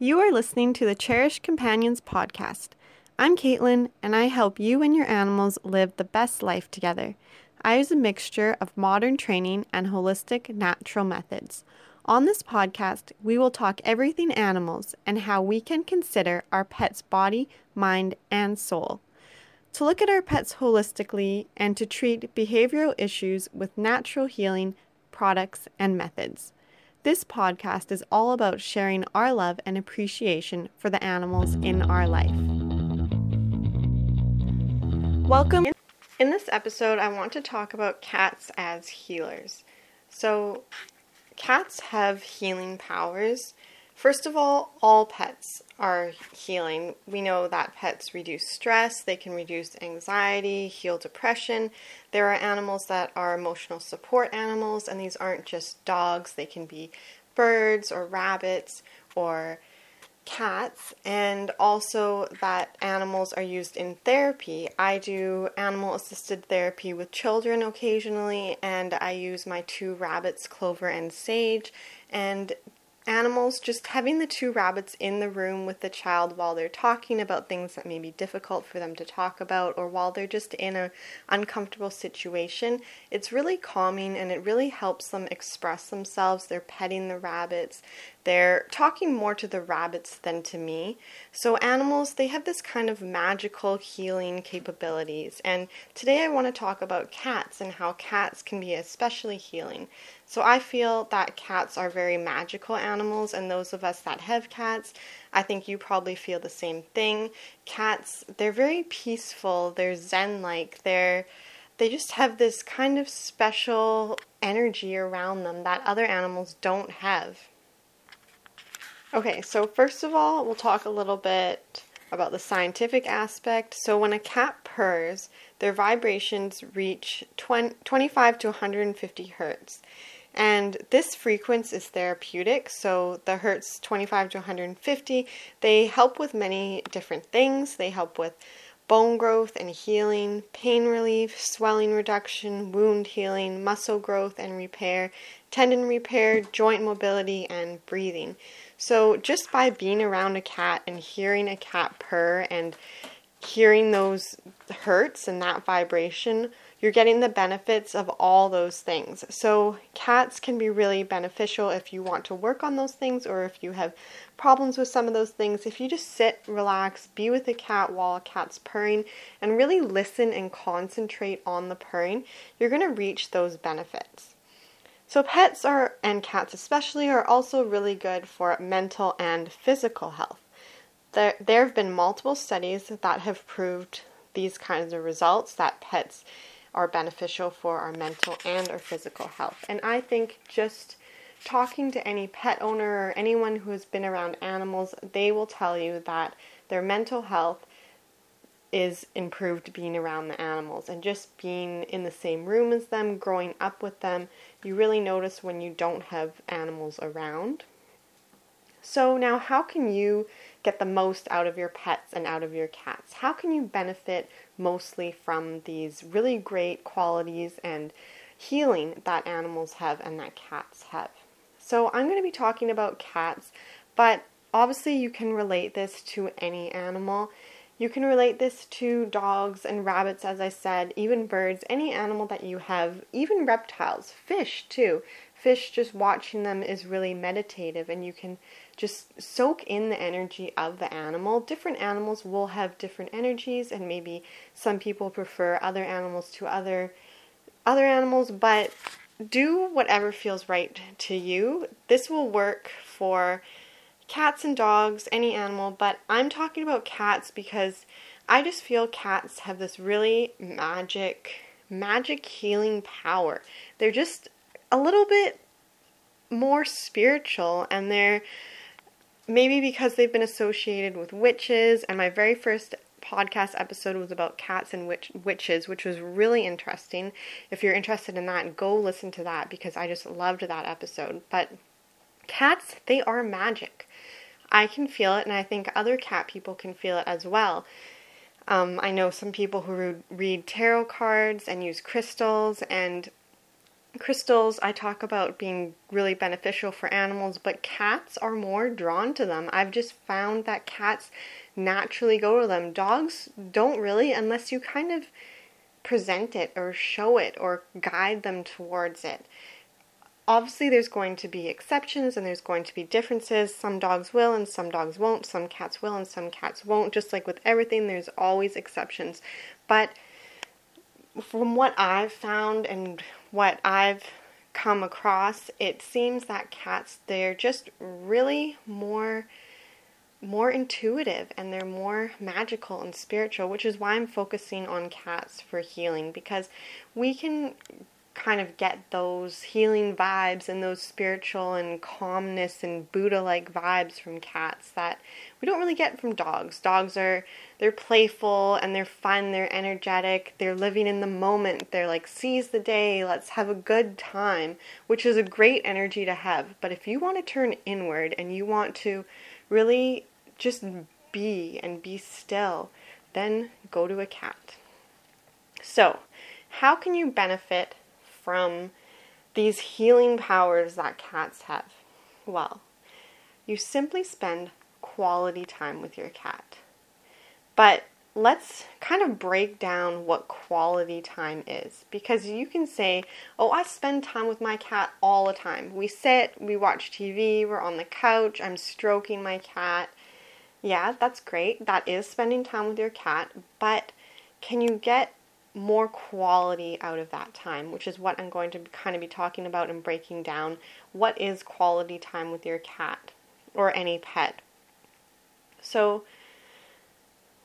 You are listening to the Cherished Companions podcast. I'm Caitlin, and I help you and your animals live the best life together. I use a mixture of modern training and holistic natural methods. On this podcast, we will talk everything animals and how we can consider our pet's body, mind, and soul. To look at our pets holistically and to treat behavioral issues with natural healing products and methods. This podcast is all about sharing our love and appreciation for the animals in our life. Welcome. In this episode, I want to talk about cats as healers. So, cats have healing powers. First of all, all pets are healing. We know that pets reduce stress, they can reduce anxiety, heal depression. There are animals that are emotional support animals, and these aren't just dogs, they can be birds or rabbits or cats, and also that animals are used in therapy. I do animal assisted therapy with children occasionally, and I use my two rabbits, Clover and Sage, and animals, just having the two rabbits in the room with the child while they're talking about things that may be difficult for them to talk about or while they're just in an uncomfortable situation, it's really calming and it really helps them express themselves. They're petting the rabbits, they're talking more to the rabbits than to me. So, animals, they have this kind of magical healing capabilities. And today I want to talk about cats and how cats can be especially healing. So, I feel that cats are very magical animals, and those of us that have cats, I think you probably feel the same thing. Cats, they're very peaceful, they're zen like, they're they just have this kind of special energy around them that other animals don't have. Okay, so first of all, we'll talk a little bit about the scientific aspect. So, when a cat purrs, their vibrations reach 20, 25 to 150 hertz. And this frequency is therapeutic, so the hertz 25 to 150, they help with many different things. They help with bone growth and healing, pain relief, swelling reduction, wound healing, muscle growth and repair, tendon repair, joint mobility, and breathing. So, just by being around a cat and hearing a cat purr and hearing those hertz and that vibration, you're getting the benefits of all those things. So, cats can be really beneficial if you want to work on those things or if you have problems with some of those things. If you just sit, relax, be with a cat while a cat's purring, and really listen and concentrate on the purring, you're going to reach those benefits. So, pets are, and cats especially, are also really good for mental and physical health. There, there have been multiple studies that have proved these kinds of results that pets are beneficial for our mental and our physical health. And I think just talking to any pet owner or anyone who has been around animals, they will tell you that their mental health is improved being around the animals and just being in the same room as them, growing up with them. You really notice when you don't have animals around. So, now how can you get the most out of your pets and out of your cats? How can you benefit mostly from these really great qualities and healing that animals have and that cats have? So, I'm going to be talking about cats, but obviously, you can relate this to any animal. You can relate this to dogs and rabbits, as I said, even birds, any animal that you have, even reptiles, fish too. Fish, just watching them is really meditative, and you can just soak in the energy of the animal. Different animals will have different energies, and maybe some people prefer other animals to other other animals, but do whatever feels right to you. This will work for cats and dogs, any animal, but I'm talking about cats because I just feel cats have this really magic, magic healing power. They're just a little bit more spiritual and they're maybe because they've been associated with witches and my very first podcast episode was about cats and witch- witches which was really interesting. If you're interested in that go listen to that because i just loved that episode. But cats they are magic I can feel it, and I think other cat people can feel it as well. Um, I know some people who read tarot cards and use crystals, and crystals I talk about being really beneficial for animals, but cats are more drawn to them. I've just found that cats naturally go to them. Dogs don't really, unless you kind of present it or show it or guide them towards it. Obviously, there's going to be exceptions and there's going to be differences. Some dogs will and some dogs won't. Some cats will and some cats won't. Just like with everything, there's always exceptions. But from what I've found and what I've come across, it seems that cats they're just really more more intuitive and they're more magical and spiritual, which is why I'm focusing on cats for healing because we can kind of get those healing vibes and those spiritual and calmness and Buddha like vibes from cats that we don't really get from dogs. Dogs are they're playful and they're fun, they're energetic, they're living in the moment. They're like seize the day, let's have a good time, which is a great energy to have. But if you want to turn inward and you want to really just be and be still, then go to a cat. So, how can you benefit from these healing powers that cats have? Well, you simply spend quality time with your cat. But let's kind of break down what quality time is because you can say, Oh, I spend time with my cat all the time. We sit, we watch TV, we're on the couch, I'm stroking my cat. Yeah, that's great. That is spending time with your cat, but can you get more quality out of that time, which is what I'm going to kind of be talking about and breaking down. What is quality time with your cat or any pet? So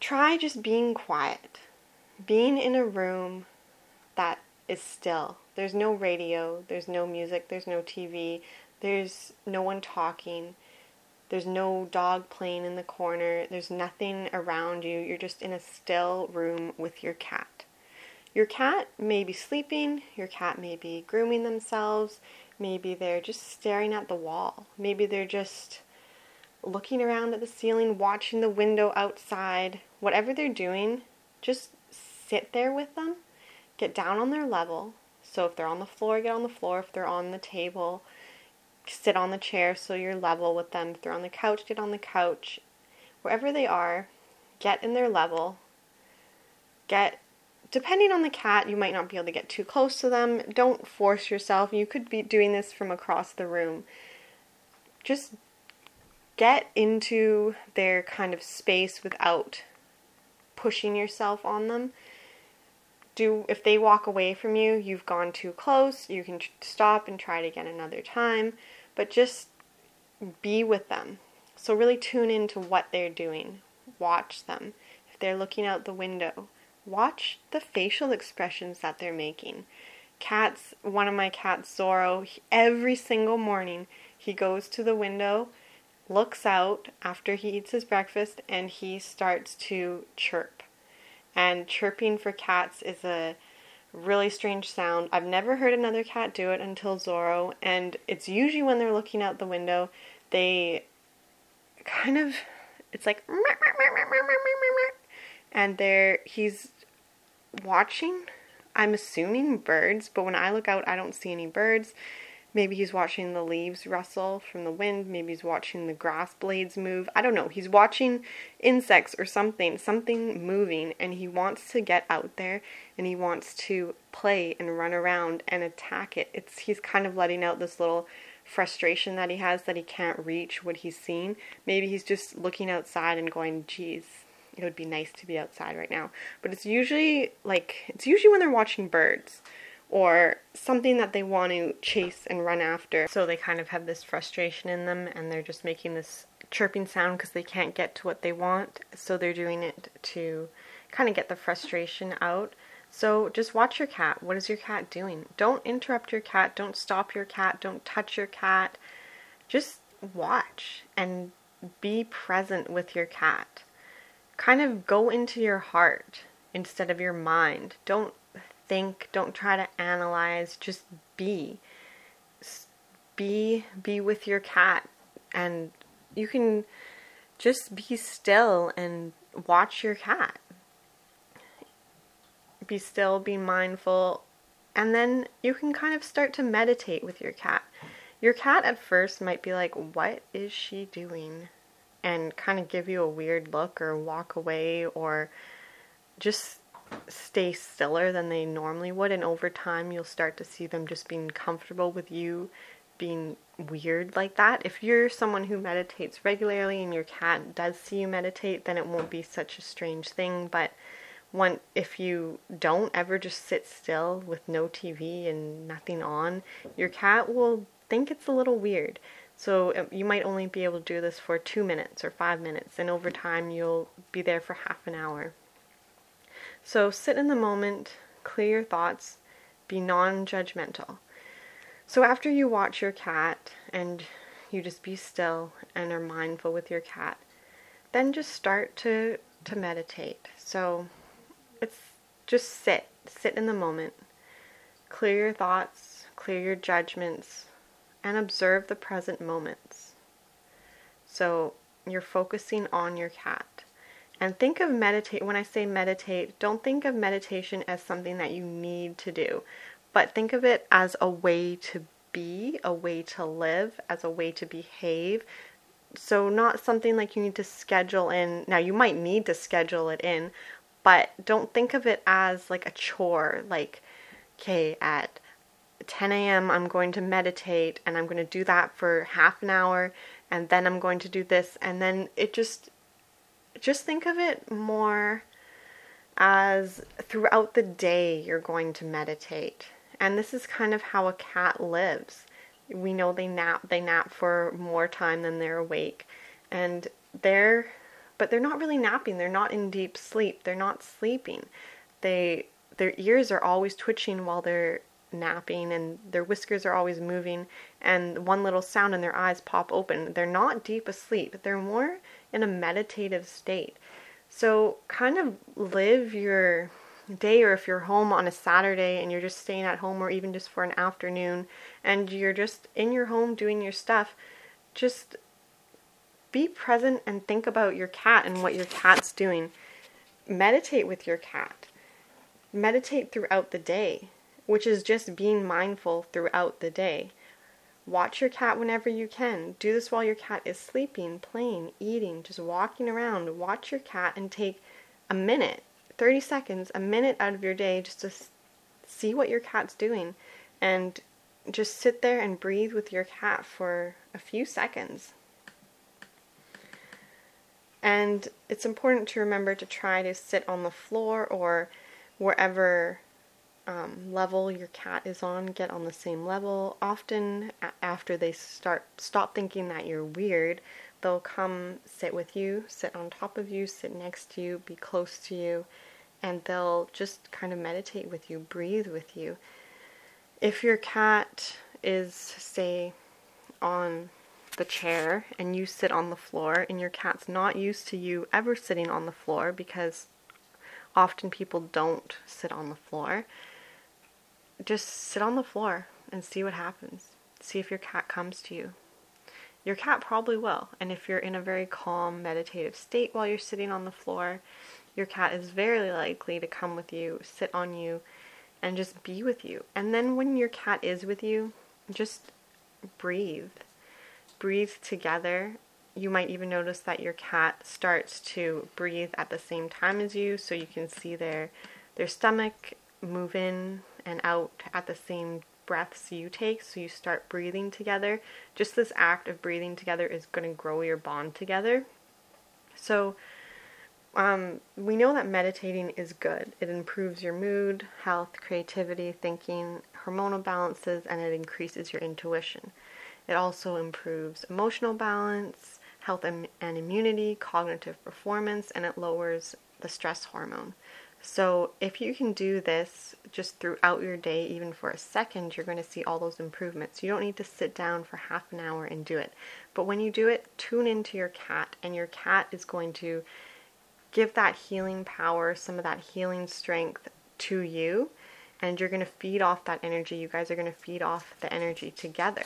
try just being quiet, being in a room that is still. There's no radio, there's no music, there's no TV, there's no one talking. There's no dog playing in the corner. There's nothing around you. You're just in a still room with your cat. Your cat may be sleeping, your cat may be grooming themselves, maybe they're just staring at the wall, maybe they're just looking around at the ceiling, watching the window outside. Whatever they're doing, just sit there with them, get down on their level. So if they're on the floor, get on the floor. If they're on the table, sit on the chair so you're level with them. If they're on the couch, get on the couch. Wherever they are, get in their level. Get depending on the cat, you might not be able to get too close to them. Don't force yourself. You could be doing this from across the room. Just get into their kind of space without pushing yourself on them. Do if they walk away from you, you've gone too close, you can stop and try it again another time, but just be with them. So really tune into what they're doing. Watch them. If they're looking out the window, watch the facial expressions that they're making. Cats, one of my cats, Zorro, every single morning he goes to the window, looks out after he eats his breakfast, and he starts to chirp. And chirping for cats is a really strange sound. I've never heard another cat do it until Zorro, and it's usually when they're looking out the window, they kind of, it's like, and there he's watching i'm assuming birds but when i look out i don't see any birds. Maybe he's watching the leaves rustle from the wind maybe he's watching the grass blades move. I don't know he's watching insects or something something moving and he wants to get out there and he wants to play and run around and attack it. It's he's kind of letting out this little frustration that he has that he can't reach what he's seen maybe he's just looking outside and going geez it would be nice to be outside right now. But it's usually like it's usually when they're watching birds or something that they want to chase and run after. So they kind of have this frustration in them and they're just making this chirping sound because they can't get to what they want. So they're doing it to kind of get the frustration out. So just watch your cat. What is your cat doing? Don't interrupt your cat. Don't stop your cat. Don't touch your cat. Just watch and be present with your cat kind of go into your heart instead of your mind. Don't think, don't try to analyze, just be. Be be with your cat and you can just be still and watch your cat. Be still, be mindful, And then you can kind of start to meditate with your cat. Your cat at first might be like, What is she doing? And kind of give you a weird look or walk away or just stay stiller than they normally would. And over time, you'll start to see them just being comfortable with you being weird like that. If you're someone who meditates regularly and your cat does see you meditate, then it won't be such a strange thing. But one, if you don't ever just sit still with no TV and nothing on, your cat will think it's a little weird. So um, you might only be able to do this for two minutes or five minutes, and over time you'll be there for half an hour. So sit in the moment, clear your thoughts, be non judgmental. So after you watch your cat and you just be still and are mindful with your cat, then just start to, to meditate. So it's just sit, sit in the moment, clear your thoughts, clear your judgments, and observe the present moments. So you're focusing on your cat. And think of meditate, when I say meditate, don't think of meditation as something that you need to do, but think of it as a way to be, a way to live, as a way to behave. So, not something like you need to schedule in. Now, you might need to schedule it in, but don't think of it as like a chore, like, okay, at 10 a.m., I'm going to meditate and I'm going to do that for half an hour and then I'm going to do this. And then it just, just think of it more as throughout the day you're going to meditate. And this is kind of how a cat lives. We know they nap, they nap for more time than they're awake. And they're, but they're not really napping. They're not in deep sleep. They're not sleeping. They, their ears are always twitching while they're napping and their whiskers are always moving and one little sound and their eyes pop open. They're not deep asleep. They're more in a meditative state. So kind of live your day or if you're home on a Saturday and you're just staying at home or even just for an afternoon and you're just in your home doing your stuff, just be present and think about your cat and what your cat's doing. Meditate with your cat. Meditate throughout the day which is just being mindful throughout the day. Watch your cat whenever you can. Do this while your cat is sleeping, playing, eating, just walking around. Watch your cat and take a minute, 30 seconds, a minute out of your day just to see what your cat's doing and just sit there and breathe with your cat for a few seconds. And it's important to remember to try to sit on the floor or wherever um, level your cat is on get on the same level. Often, after they start stop thinking that you're weird, they'll come sit with you, sit on top of you, sit next to you, be close to you, and they'll just kind of meditate with you, breathe with you. If your cat is, say, on the chair and you sit on the floor and your cat's not used to you ever sitting on the floor because often people don't sit on the floor just sit on the floor and see what happens. See if your cat comes to you. Your cat probably will. And if you're in a very calm, meditative state while you're sitting on the floor, your cat is very likely to come with you, sit on you, and just be with you. And then when your cat is with you, just breathe. Breathe together. You might even notice that your cat starts to breathe at the same time as you, so you can see their their stomach move in and out at the same breaths you take. So you start breathing together. Just this act of breathing together is going to grow your bond together. So um, we know that meditating is good. It improves your mood, health, creativity, thinking, hormonal balances, and it increases your intuition. It also improves emotional balance, health and, and immunity, cognitive performance, and it lowers the stress hormone. So, if you can do this just throughout your day, even for a second, you're going to see all those improvements. You don't need to sit down for half an hour and do it. But when you do it, tune into your cat, and your cat is going to give that healing power, some of that healing strength to you, and you're going to feed off that energy. You guys are going to feed off the energy together.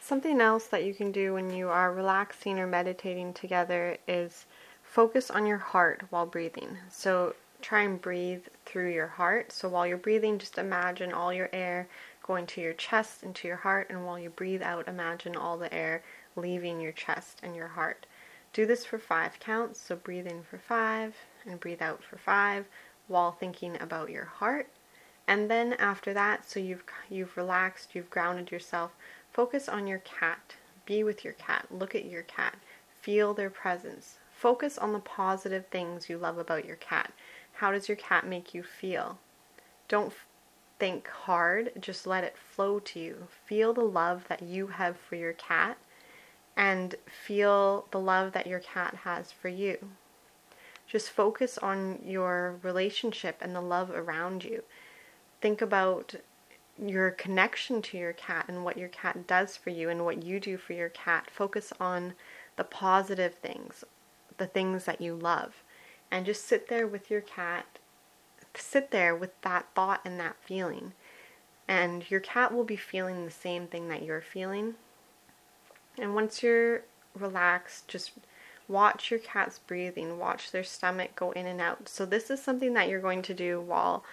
Something else that you can do when you are relaxing or meditating together is focus on your heart while breathing. So try and breathe through your heart. So while you're breathing, just imagine all your air going to your chest and to your heart, and while you breathe out, imagine all the air leaving your chest and your heart. Do this for five counts. So breathe in for five and breathe out for five while thinking about your heart. And then after that, so you've you've relaxed, you've grounded yourself, focus on your cat. Be with your cat. Look at your cat. Feel their presence. Focus on the positive things you love about your cat. How does your cat make you feel? Don't think hard, just let it flow to you. Feel the love that you have for your cat and feel the love that your cat has for you. Just focus on your relationship and the love around you. Think about your connection to your cat and what your cat does for you and what you do for your cat. Focus on the positive things, the things that you love, and just sit there with your cat. Sit there with that thought and that feeling. And your cat will be feeling the same thing that you're feeling. And once you're relaxed, just watch your cat's breathing, watch their stomach go in and out. So this is something that you're going to do while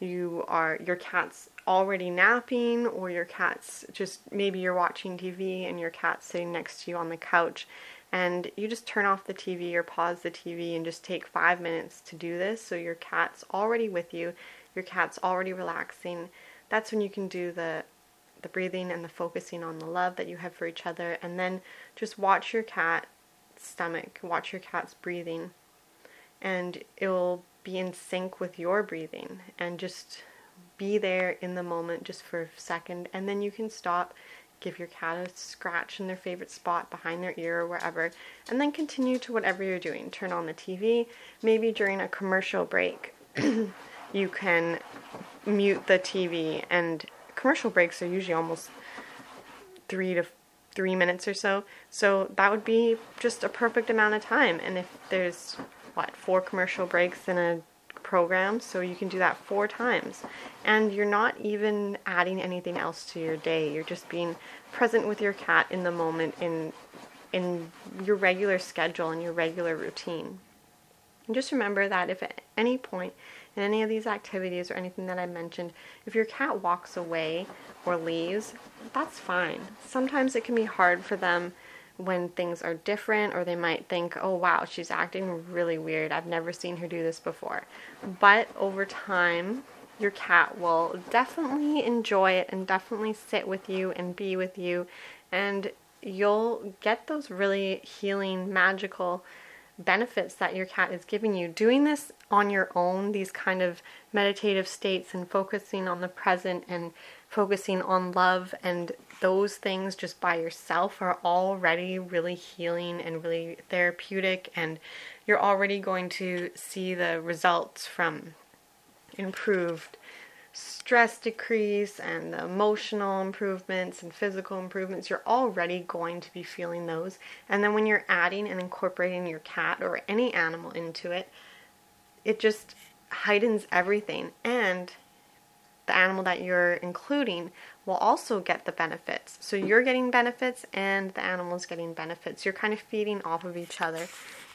you are your cat's already napping or your cat's just maybe you're watching TV and your cat's sitting next to you on the couch and you just turn off the TV or pause the TV and just take 5 minutes to do this so your cat's already with you, your cat's already relaxing. That's when you can do the the breathing and the focusing on the love that you have for each other and then just watch your cat's stomach, watch your cat's breathing, and it will be in sync with your breathing and just be there in the moment just for a second, and then you can stop. Give your cat a scratch in their favorite spot behind their ear or wherever, and then continue to whatever you're doing. Turn on the TV. Maybe during a commercial break, you can mute the TV. And commercial breaks are usually almost three to three minutes or so. So that would be just a perfect amount of time. And if there's what four commercial breaks in a program, so you can do that four times. And you're not even adding anything else to your day. You're just being present with your cat in the moment in in your regular schedule and your regular routine. And just remember that if at any point in any of these activities or anything that I mentioned, if your cat walks away or leaves, that's fine. Sometimes it can be hard for them when things are different or they might think, oh wow, she's acting really weird. I've never seen her do this before. But over time, your cat will definitely enjoy it and definitely sit with you and be with you and you'll get those really healing magical benefits that your cat is giving you. Doing this on your own, these kind of meditative states and focusing on the present and focusing on love and those things just by yourself are already really healing and really therapeutic and you're already going to see the results from improved stress decrease and the emotional improvements and physical improvements, you're already going to be feeling those. And then when you're adding and incorporating your cat or any animal into it, it just heightens everything. And the animal that you're including will also get the benefits. So you're getting benefits and the animal's getting benefits. You're kind of feeding off of each other.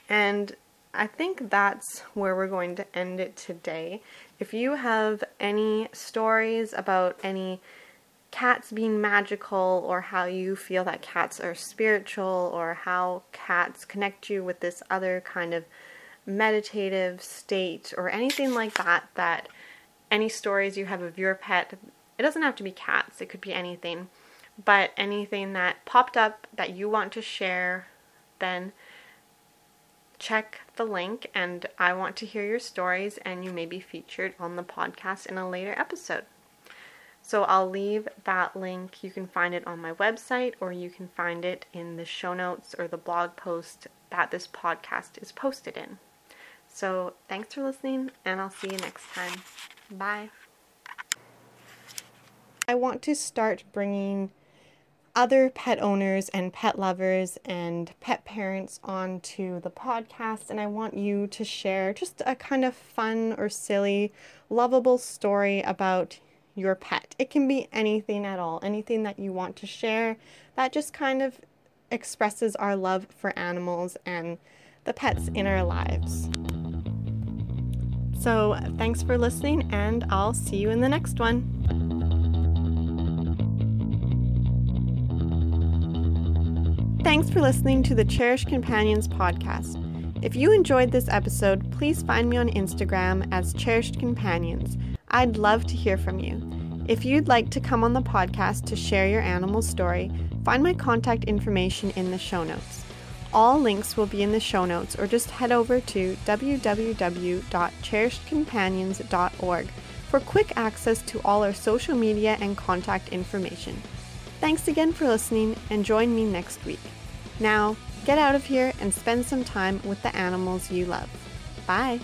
And I think that's where we're going to end it today. If you have any stories about any cats being magical or how you feel that cats are spiritual or how cats connect you with this other kind of meditative state or anything like that that any stories you have of your pet it doesn't have to be cats it could be anything but anything that popped up that you want to share then check the link and I want to hear your stories and you may be featured on the podcast in a later episode. So I'll leave that link. You can find it on my website or you can find it in the show notes or the blog post that this podcast is posted in. So thanks for listening and I'll see you next time. Bye. I want to start bringing other pet owners and pet lovers and pet parents onto the podcast, and I want you to share just a kind of fun or silly, lovable story about your pet. It can be anything at all, anything that you want to share that just kind of expresses our love for animals and the pets in our lives. So, thanks for listening, and I'll see you in the next one. Thanks for listening to the Cherished Companions podcast. If you enjoyed this episode, please find me on Instagram as Cherished Companions. I'd love to hear from you. If you'd like to come on the podcast to share your animal story, find my contact information in the show notes. All links will be in the show notes, or just head over to www.cherishedcompanions.org for quick access to all our social media and contact information. Thanks again for listening, and join me next week. Now, get out of here and spend some time with the animals you love. Bye.